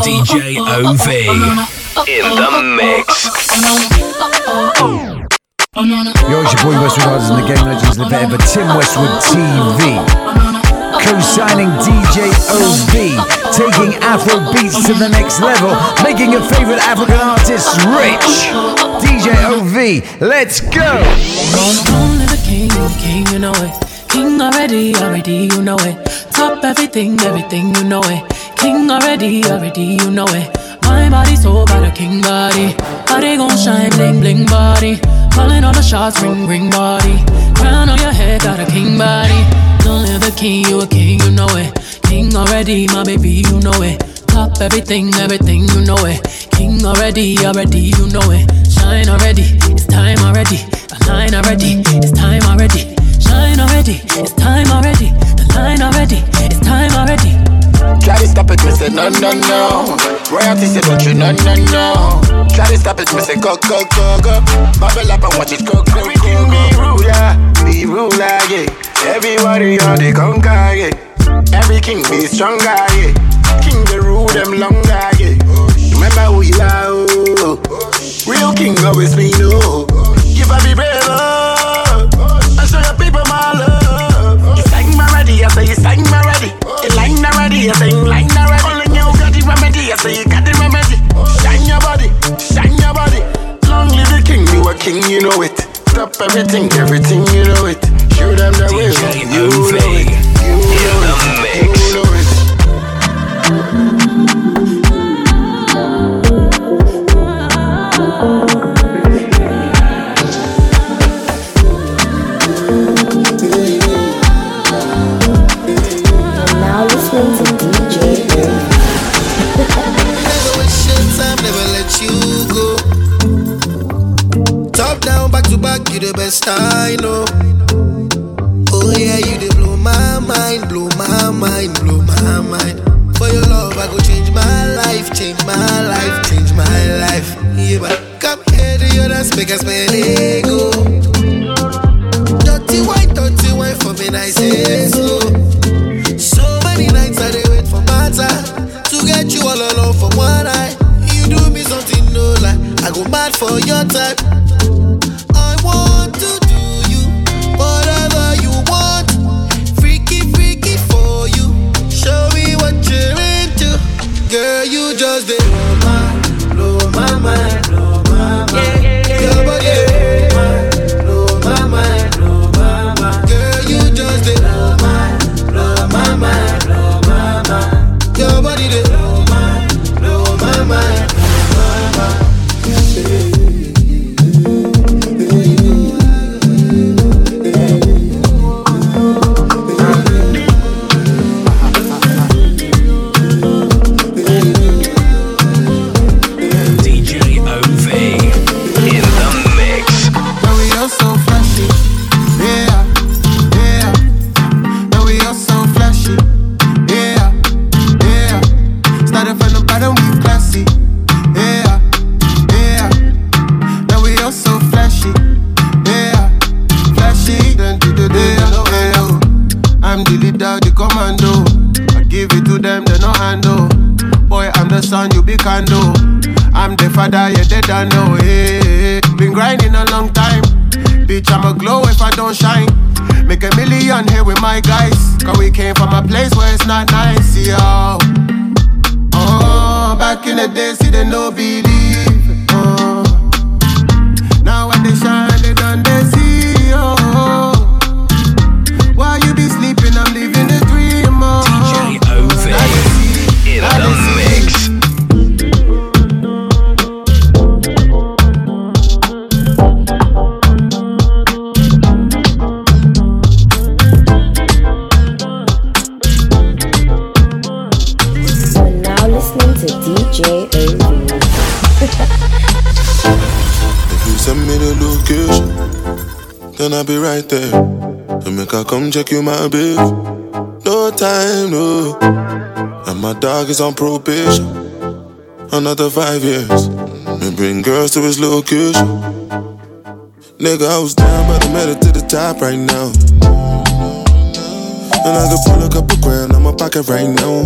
DJ OV in the mix. Yo, it's your boy Westwood Harders and the Game Legends live forever. Tim Westwood TV. Co-signing DJ OV, taking Afro beats to the next level, making your favorite African artists rich. DJ OV, let's go. Only the king, king, you know it. King already, already, you know it. Top everything, everything, you know it. King already, already, you know it. My body so got a king body. Body gon' shine, bling, bling body. Calling all the shots, ring, ring body. Crown on your head, got a king body. Only the king, you a king, you know it. King already, my baby, you know it. Top everything, everything, you know it. King already, already, you know it. Shine already, it's time already. Align already, it's time already. Shine already, it's time already. The line already, it's time already. Try to stop it, me say no, no, no. Royalty say don't you, no, no, no. Try to stop it, me say go, go, go, go. Bubble up and watch it go, go, go, go. Be ruler, be ruler, yeah. Everybody on the conquer, yeah. Every king be stronger, everything, everything, you know it. Show them the way, you know it. Us spend the son, you. I'm the father, they don't know. Hey, been grinding a long time. Bitch, I'm a glow if I don't shine. Make a million here with my guys. Cause we came from a place where it's not nice, yo. Oh, back in the day, see, they no believe. Oh. Now when they shine, I'll be right there. And make I come check you, my babe. No time, no. And my dog is on probation. Another five years. Me bring girls to his location. Nigga, I was down, but I made it to the top right now. And I could pull a couple grand out my pocket right now.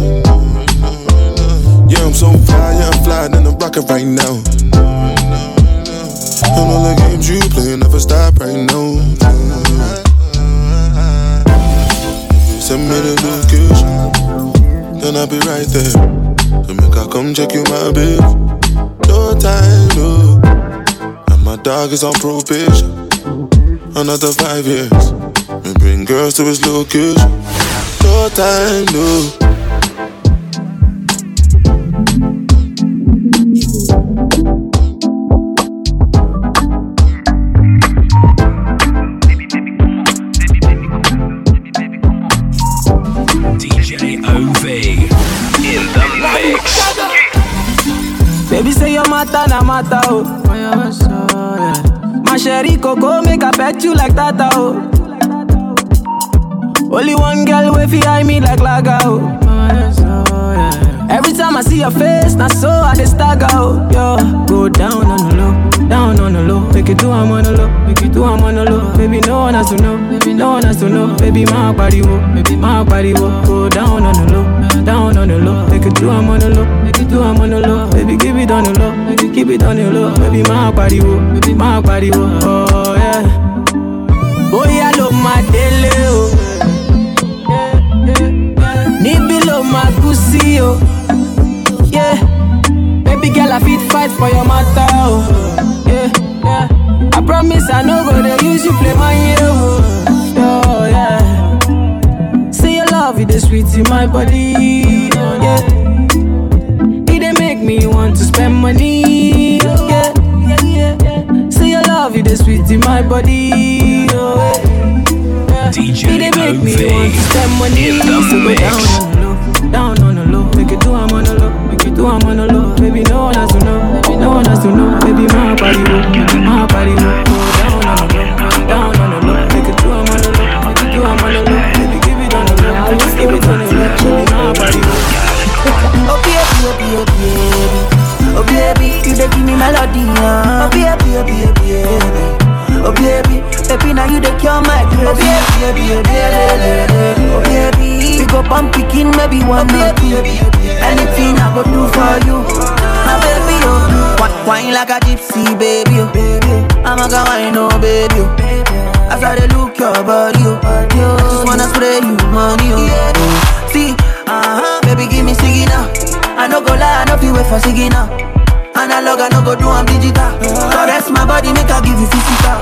Yeah, I'm so fly, yeah, I'm fly in the rocket right now. And all the games you play never stop right now. Send me the location, then I'll be right there. So make I come check you, my babe. No time, no. And my dog is on probation. Another five years. And bring girls to his location. No time, no. Matter oh. My sherry coco make I pet you like that oh. Only one girl way fi eye me like laga oh. Every time I see your face, na so I dey stagger oh. Yo, go down on the low, down on the low. Make it do I'm on the low, make it do I'm on the low. Baby no one has to know, baby no one has to know. Baby my body wo, baby my body wo. Go down on the low, on the low. It do I'm on the low, make it do I'm on the low. Baby keep it on the low, it keep it on the low. Baby my body wo, baby my body wo. Oh. oh yeah. Bóyá ló máa délé o. Níbí ló máa kú sí. Yeah. Baby girl, I fit fight for your matter, oh. Yeah, yeah. I promise I no go to use you play my hero. Oh. oh, yeah. It is sweet in my body. Yeah. It dey make me want to spend money. Yeah. See your love, it is sweet in my body. Oh, yeah. DJ It dey make me want to spend money. in the So go mix. down on the low, down on the low. Make it do I'm on the low, make it do I'm on the low. Baby, no one has to know, baby, no one has to know. Baby, my body wo, a baby, oh. I'm a go wine, oh baby, oh. As I look your body, oh, I just wanna spray you money, oh. See, uh-huh, baby, give me siggy now. I no go lie, I no feel wait for siggy now. Analog, I no go do I'm digital. Caress my body, make I give you physical.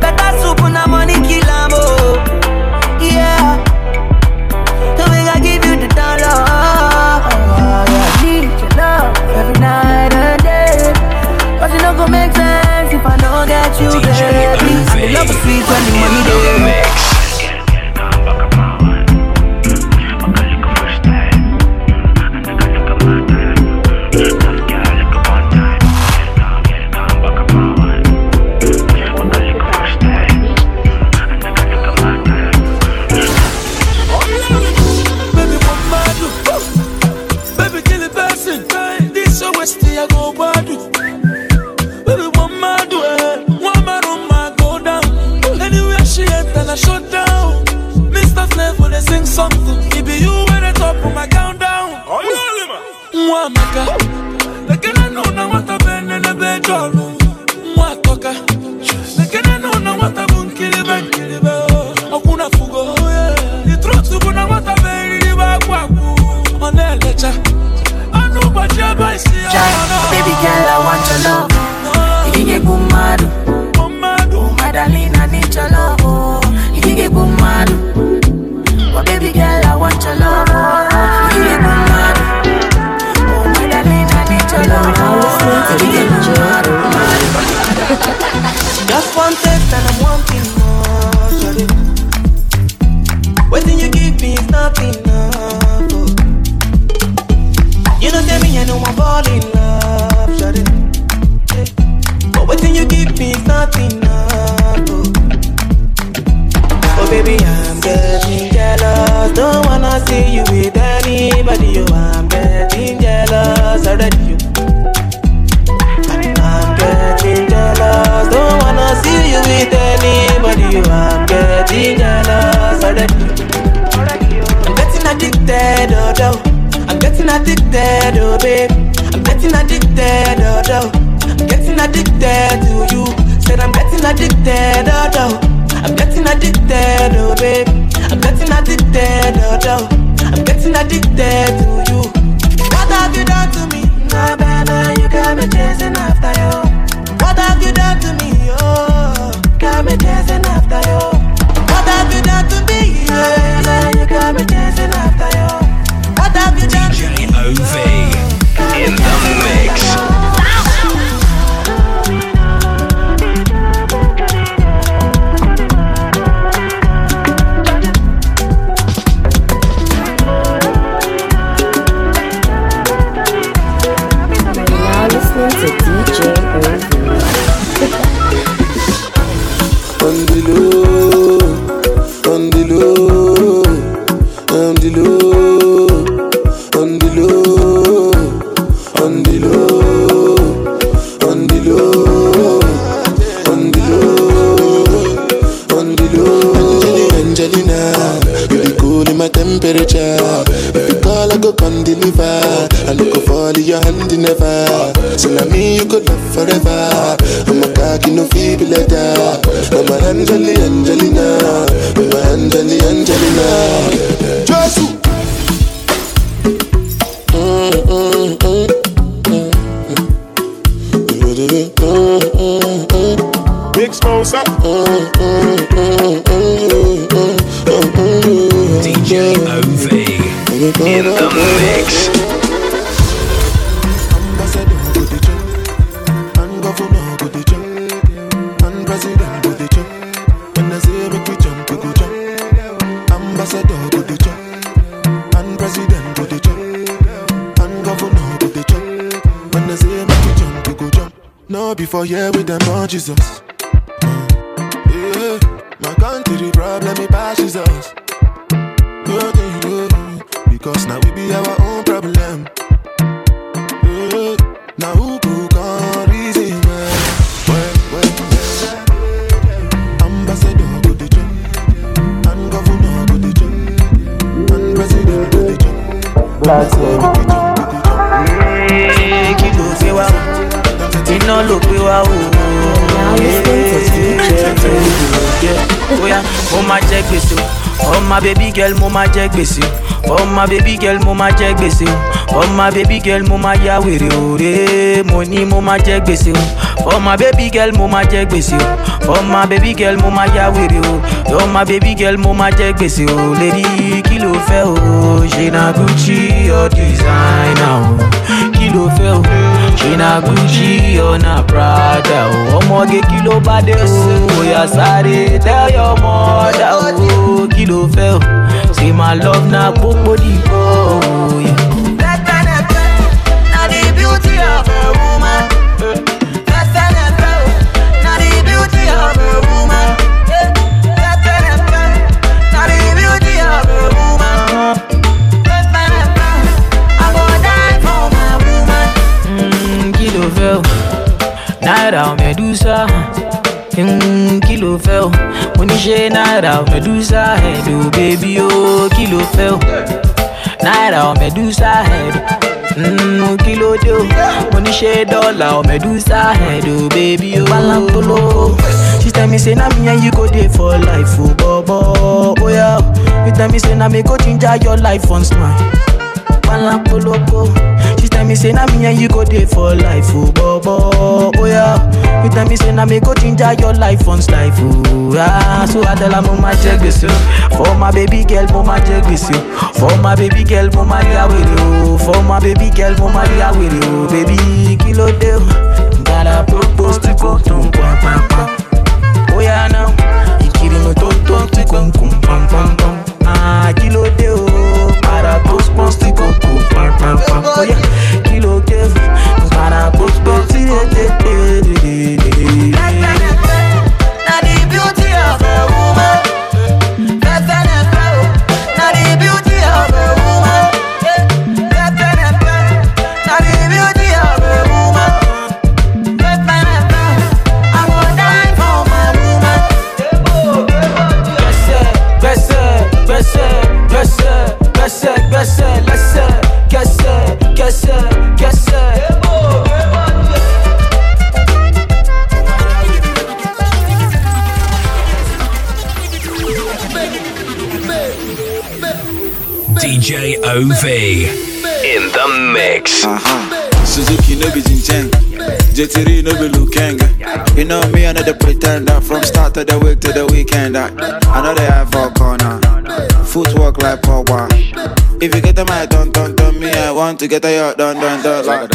Better soup na money kill love is sweet when the money there. not enough. Oh. You know, tell me I know I'm falling in love, shawty. Yeah. But what you give me is not enough. Oh. oh, baby, I'm getting jealous. Don't wanna see you with anybody. Oh, I'm getting jealous already. You. I'm getting jealous. Don't wanna see you with anybody. Oh, I'm getting jealous already addicted, oh, oh. I'm getting addicted, oh, babe. I'm getting addicted, oh, oh. I'm getting addicted to you. Said I'm getting addicted, oh, oh. I'm getting addicted, oh, babe. I'm getting addicted, oh, oh. I'm getting addicted to you. What have you done to me? No, baby, you got me chasing after you. What have you done to me? Oh, got me chasing after you. What have you done to me? Yeah, you got me chasing done Before here with them on Jesus. Yeah, my country problem it passes us. Ọmọ baby girl mo máa jẹ gbèsè o. Ọmọ baby girl mo máa jẹ gbèsè o. Ọmọ baby girl mo máa ya wèrè òre mo ní mo máa jẹ gbèsè o. Ọmọ baby girl mo máa jẹ gbèsè o. Ọmọ baby girl mo máa ya wèrè o. Ọmọ baby girl mo máa jẹ gbèsè o. Lady kí ló fẹ́ o? Ṣe na gucci or designer o? Kí ló fẹ́ o? Ṣe na gucci na prada o ọmọge kí ló bá dé oh, o bóyá sáré tell your mother o kí ló fẹ́ o say my love na gbogbo dìbò o. yeah. Náírà mẹ́dúsà kí ló fẹ́ o? Mo ní ṣe náírà mẹ́dúsà o bébí o kí ló fẹ́ o? Náírà mẹ́dúsà Mm, kí ló dé o? Mo ní ṣe dọ́là mẹ́dúsà o bébí o. Pálákóló. She tell me say na me and you go dey for life o bọ̀bọ̀ oya you tell me say na me go ginger your life more. Palapoloko. She tell me say na me and you go dey for life, oh bobo. Oh yeah. You tell me say na me go ginger your life once life, oh ah. So I tell her mo ma jẹ gbèsè o. For my baby girl mo ma jẹ gbèsè o. For my baby girl mo ma àwèrè o. For my baby girl mo ma àwèrè o. Baby kí ló dé o? Gotta propose to go pa. Oh yeah now. Mi tó tó tí kò ń kùn pam pam pam. Ah kí ló OV in the mix. Uh-huh. Suzuki no be Jincheng, GTR no be Lukeng. You know me, another pretender from start of the week to the weekend. I, I know they have for corner, footwork like power. If you get the mic, don't, don't, don't me, I want to get a yacht, done, done, done. Like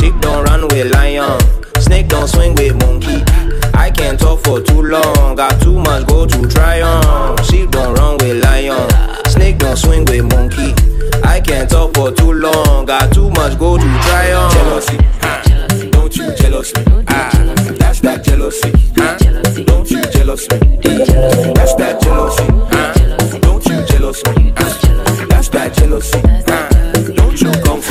Sheep don't run with lion, snake don't swing with monkey. I can't talk for too long, got too much go to try on. Sheep don't run with lion, snake don't swing with monkey. I can't talk for too long, got too much go to try on. Jealousy, huh? don't you jealous me? Ah, that's that jealousy, huh? Don't you jealous me? That's that jealousy, huh? Don't you jealous me? That's that jealousy, huh? Don't you come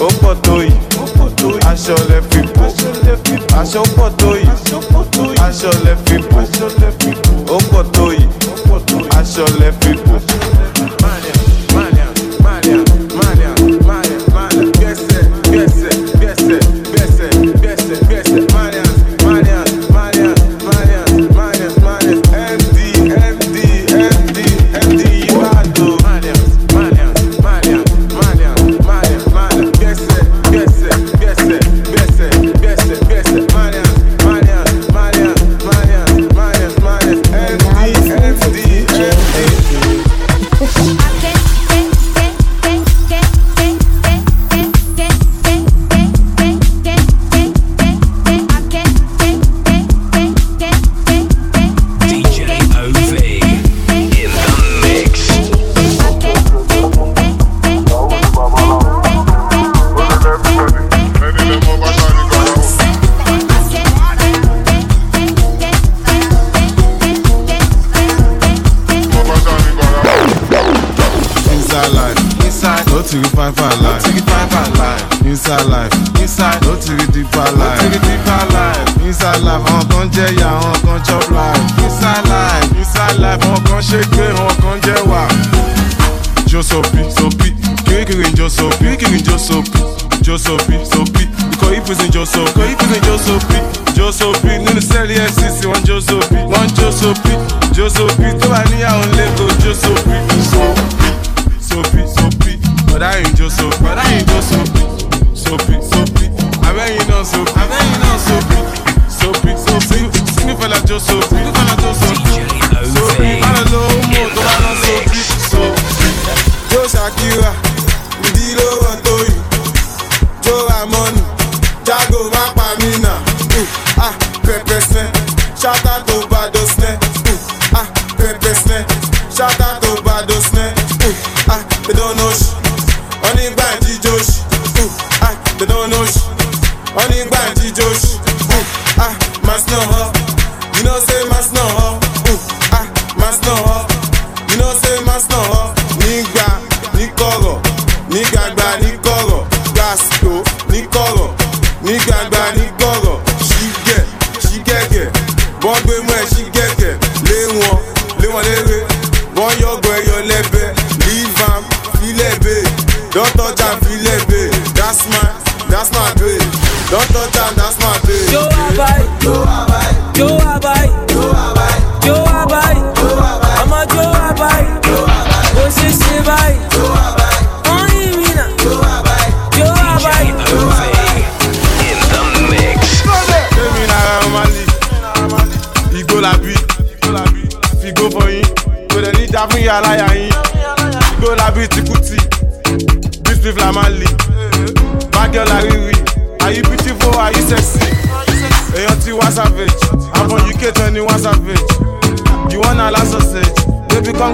ó pọ̀ tó yìí. Aṣọ lẹ fi bò aṣọ pọ̀ tó yìí. Aṣọ lẹ fi bò ó pọ̀ tó yìí. Aṣọ lẹ fi bò. To the fine fine life, to the fine fine life. Inside life, inside, no to the deeper life, to the deeper life. Inside life, àwọn kan jẹ́ ìyá, àwọn kan chop life. Inside life, inside life, àwọn kan ṣe gbé, àwọn kan jẹ́ wà. Jó sopi, kirikiri ń jó sopi, kirikiri ń jó sopi, jó sopi, sopi. Ikọ̀ ìpèsè ń jó sopi, ikọ̀ ìpèsè ń jó sopi, jó sopi. Nínú sẹ́ẹ̀lì EFCC, wọ́n jó sopi, wọ́n jó sopi, jó sopi. Tó bá níyàwó lẹ́kọ̀ọ́, jó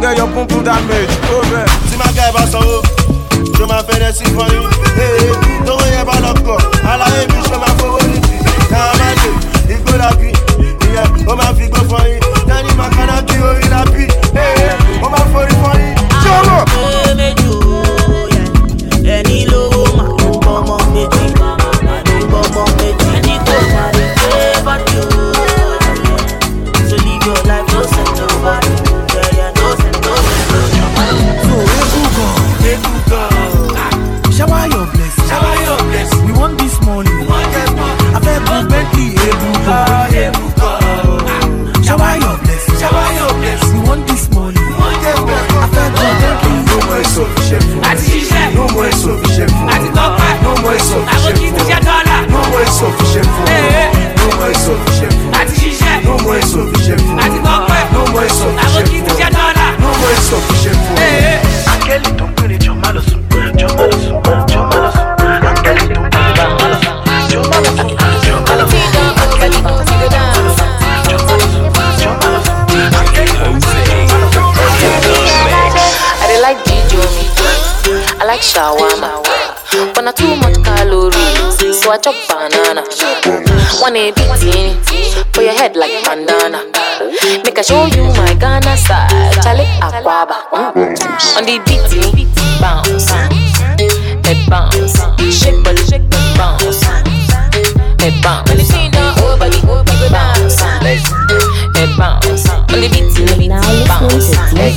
get your pum damage ó bẹ́ẹ̀. tí máa ká ẹ bá sanwó ṣó máa fẹ́rẹ̀ sí banana too much calories, so I chop banana. One eighteen for your head like bandana. Make I show you my Ghana side, Charlie Akwaaba. On the beat, bounce, head bounce, shake body, shake bounce, head bounce. When you see the whole oh, oh, body, bounce, head bounce. On the beat, bounce, head,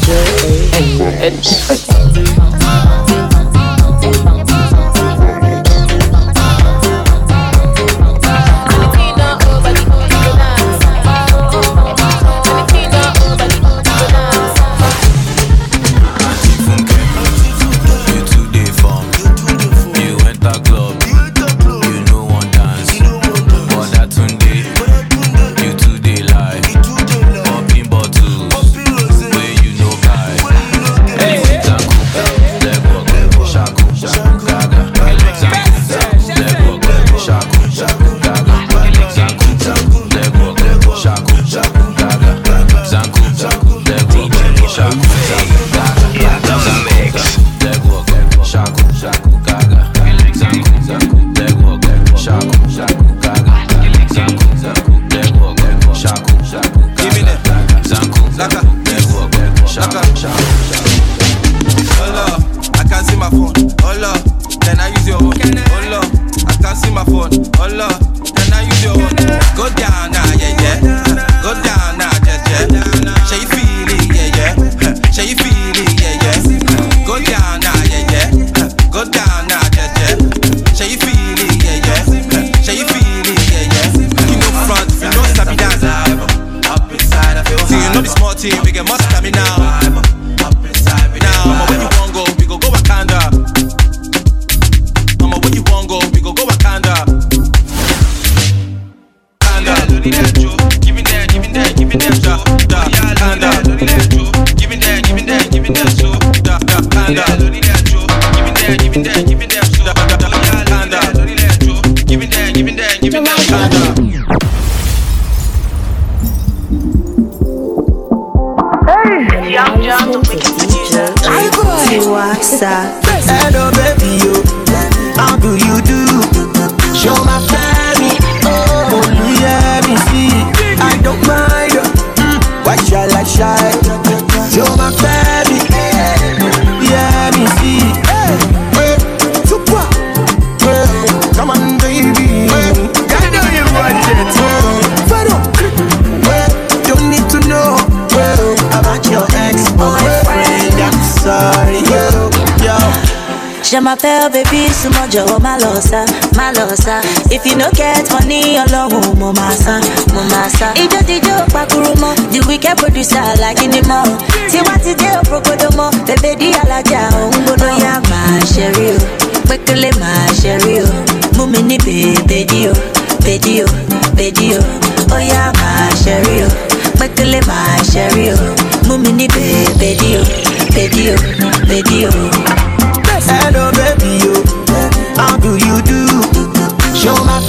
head, head. you. I'm do you Je m'appelle baby, Sumojo, Malosa, Malosa. If you no get money alone, Momasa, Momasa. Ijo dijo pakurumo, the wicked producer like in the mall. See what it do, Prokodomo, baby di alaja, Ongono ya ma sherry o, Pekele ma sherry o, Mumini baby di o, baby o, baby o. Oh ya ma sherry o, Pekele ma sherry o, Mumini baby di o, baby o. Hello, baby, yo. How do you do? Show my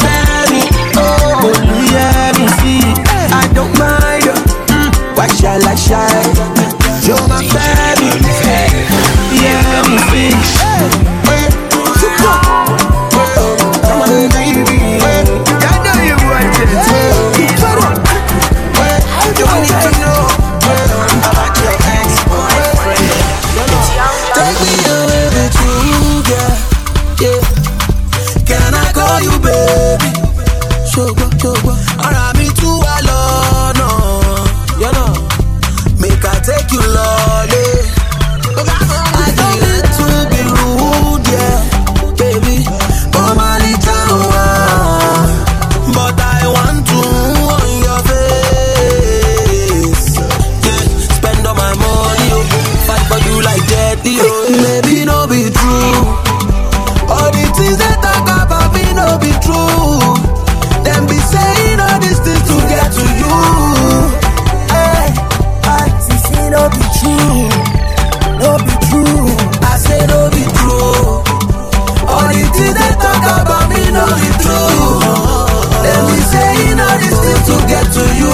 to you.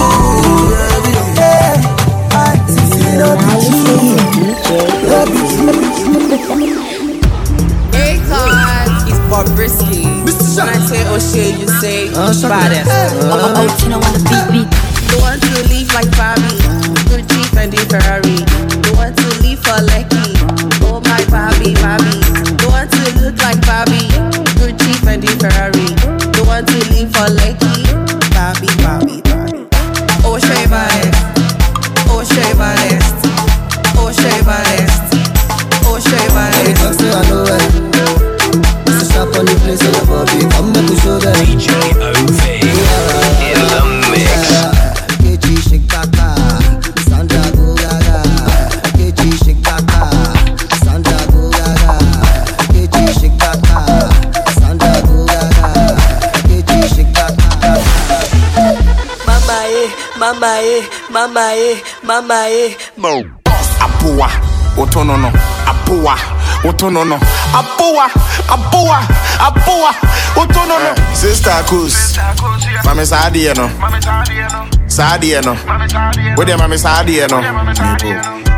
Yeah, Mr. see no Because he's Bob Risky. When I say oh, O'Shea, you say Badass. amaye. Mo aboa otono no aboa otono no aboa aboa aboa otono no eh, sister cuz mame saa de no saa de no wo de mame saa de no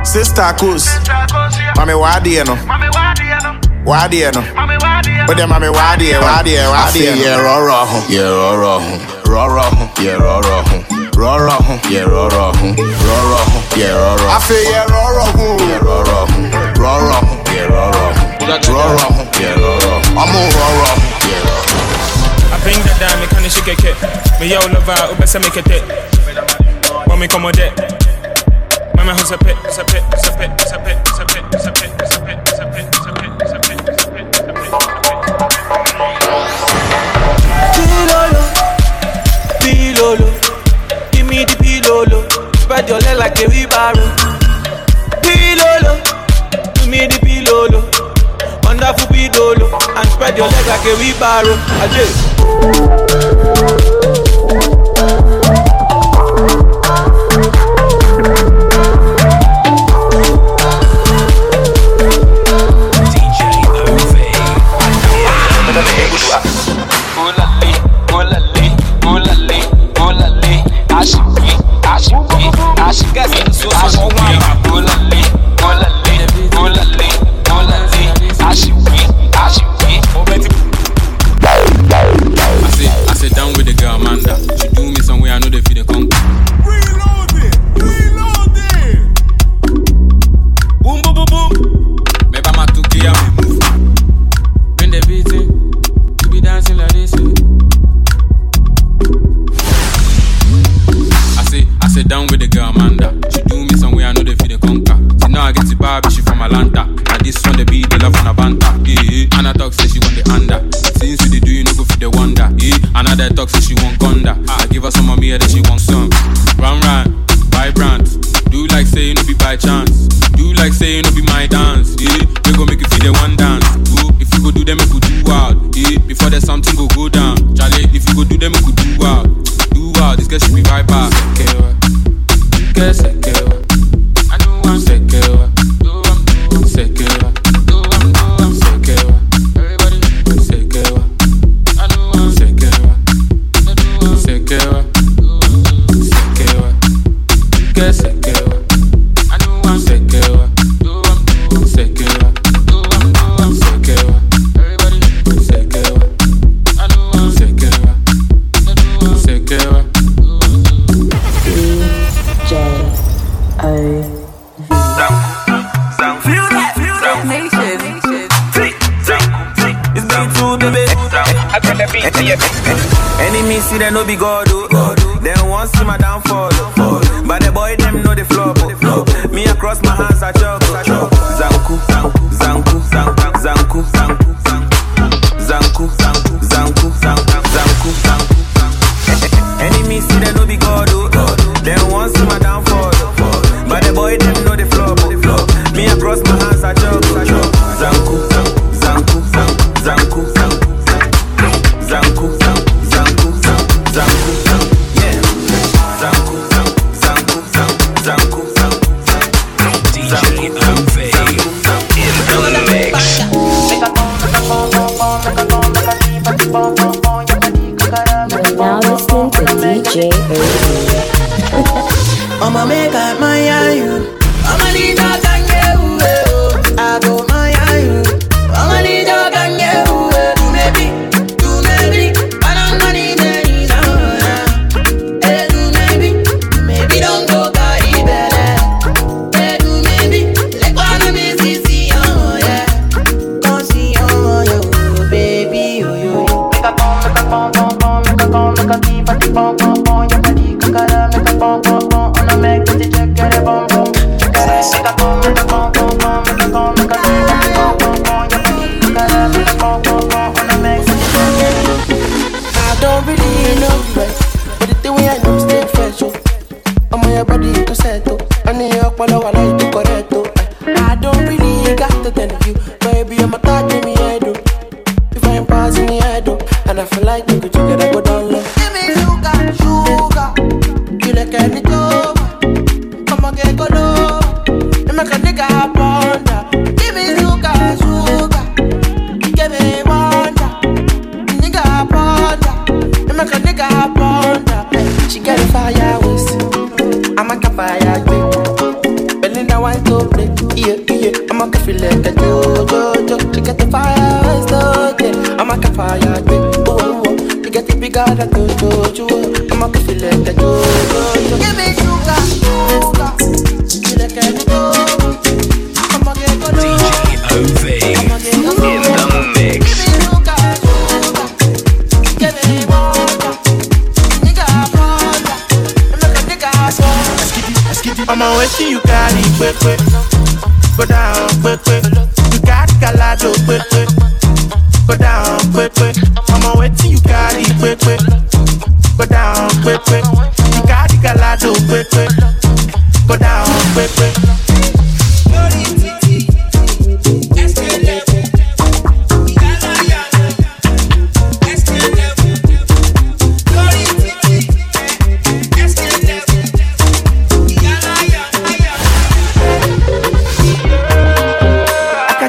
sister cuz mame wa de no wa de no mame wa de wa yeah roro. Yeah roro. Roro. Yeah roro rọ́rọ̀ hun, yẹ rọ́rọ̀ hun, rọ́rọ̀ hun, yẹ rọ́rọ̀ hun. A yẹ rọ́rọ̀ hun, yẹ rọ́rọ̀ hun, rọ́rọ̀ hun, yẹ rọ́rọ̀ hun, rọ́rọ̀ hun, yẹ rọ́rọ̀ hun. Ọmọ rọ́rọ̀ hun, yẹ rọ́rọ̀ hun. I bring that down, me kinda shake it. Me yell over, ó bẹ́ sẹ́mi kẹ̀tẹ̀. Wọ́n mi kọ́ mọ dẹ̀. Mami hun sẹ́pẹ̀, sẹ́pẹ̀, sẹ́pẹ̀, sẹ́pẹ̀, sẹ́pẹ̀, sẹ́pẹ̀, sẹ́pẹ̀, sẹ́pẹ̀, sẹ́pẹ̀, sẹ́pẹ̀, sẹ́pẹ̀, sẹ́pẹ̀. Pilolo, pilolo lolo. Spread your leg like a wheelbarrow. Pilolo, do me the pilolo. Wonderful pilolo, and spread your leg like a wheelbarrow. Ajay. niggas, we right by.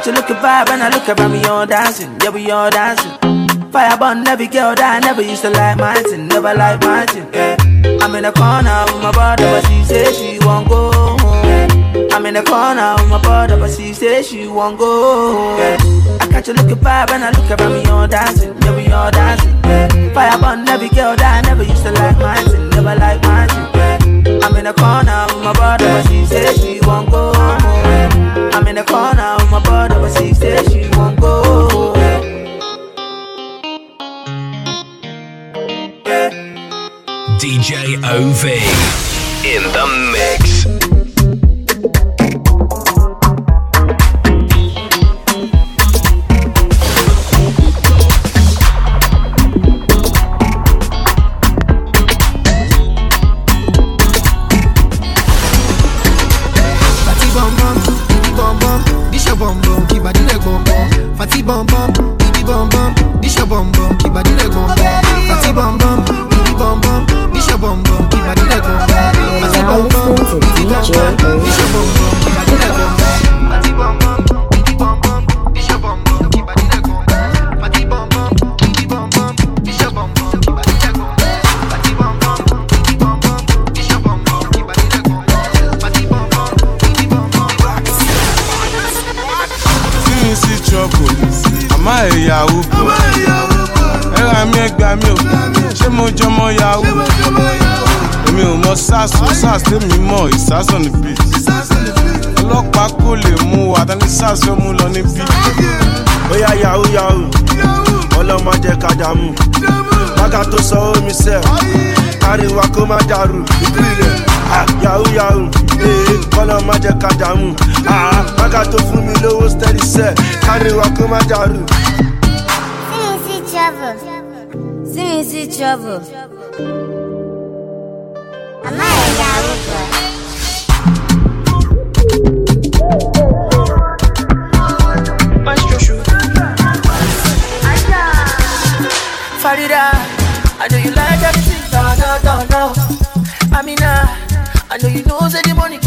Every girl that I look around me on dancing, yeah. We all dazzling. Fire button, never used to like my mine, never like mine. Yeah. I'm in the corner with my brother, but she say she won't go in the corner with my brother, but she say she won't go. Yeah. I catch a looking at vibe and I look around me all dancing. Yeah, we all dancing. Yeah. Fire burn every girl that I never used to like mine, never like mine. Yeah. I'm in the corner with my brother, but she say she won't go home. I'm in the corner with my brother, but she say she won't go home. DJ OV in the mix. Fati bum bum, bibi bum bum, this your bum bum, keep body leg bum sars sars tèmi mọ̀ ìsásàn níbí. Ọlọ́pàá kò lè mú wa, tani sars fẹ́ mú lọ níbí. Oya yahoo yahoo, ọlọ́mọ jẹ kájà mú. Bága tó sọ omi sẹ́, káríwá kó má dàrú. Ah, yahoo yahoo, ọlọ́mọ jẹ kájà mú. Ah, Bága tó fún mi lówó steady sẹ́, káríwá kó má dàrú. See me see trouble. See me see trouble. Am I Farida, I know you like everything, no, no, no, no. Amina, I know you know say the money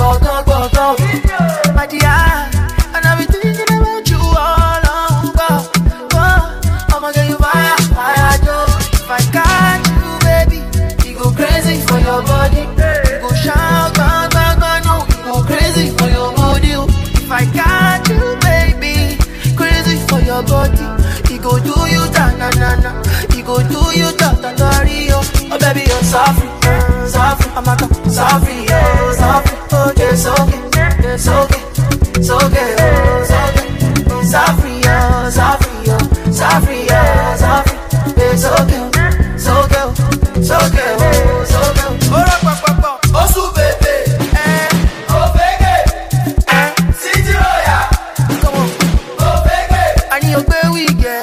sorry, sorry. I'm a sorry, yeah, sorry. Oh it's okay, it's okay, it's okay, oh, it's okay. Sorry, yeah, sorry, yeah, sorry, yeah, sorry. It's okay, it's okay, it's okay, oh, it's okay. Oh, rock, rock. Oh, su baby, eh, oh baby, eh, City Royal. Come on, oh baby. I need your baby, yeah.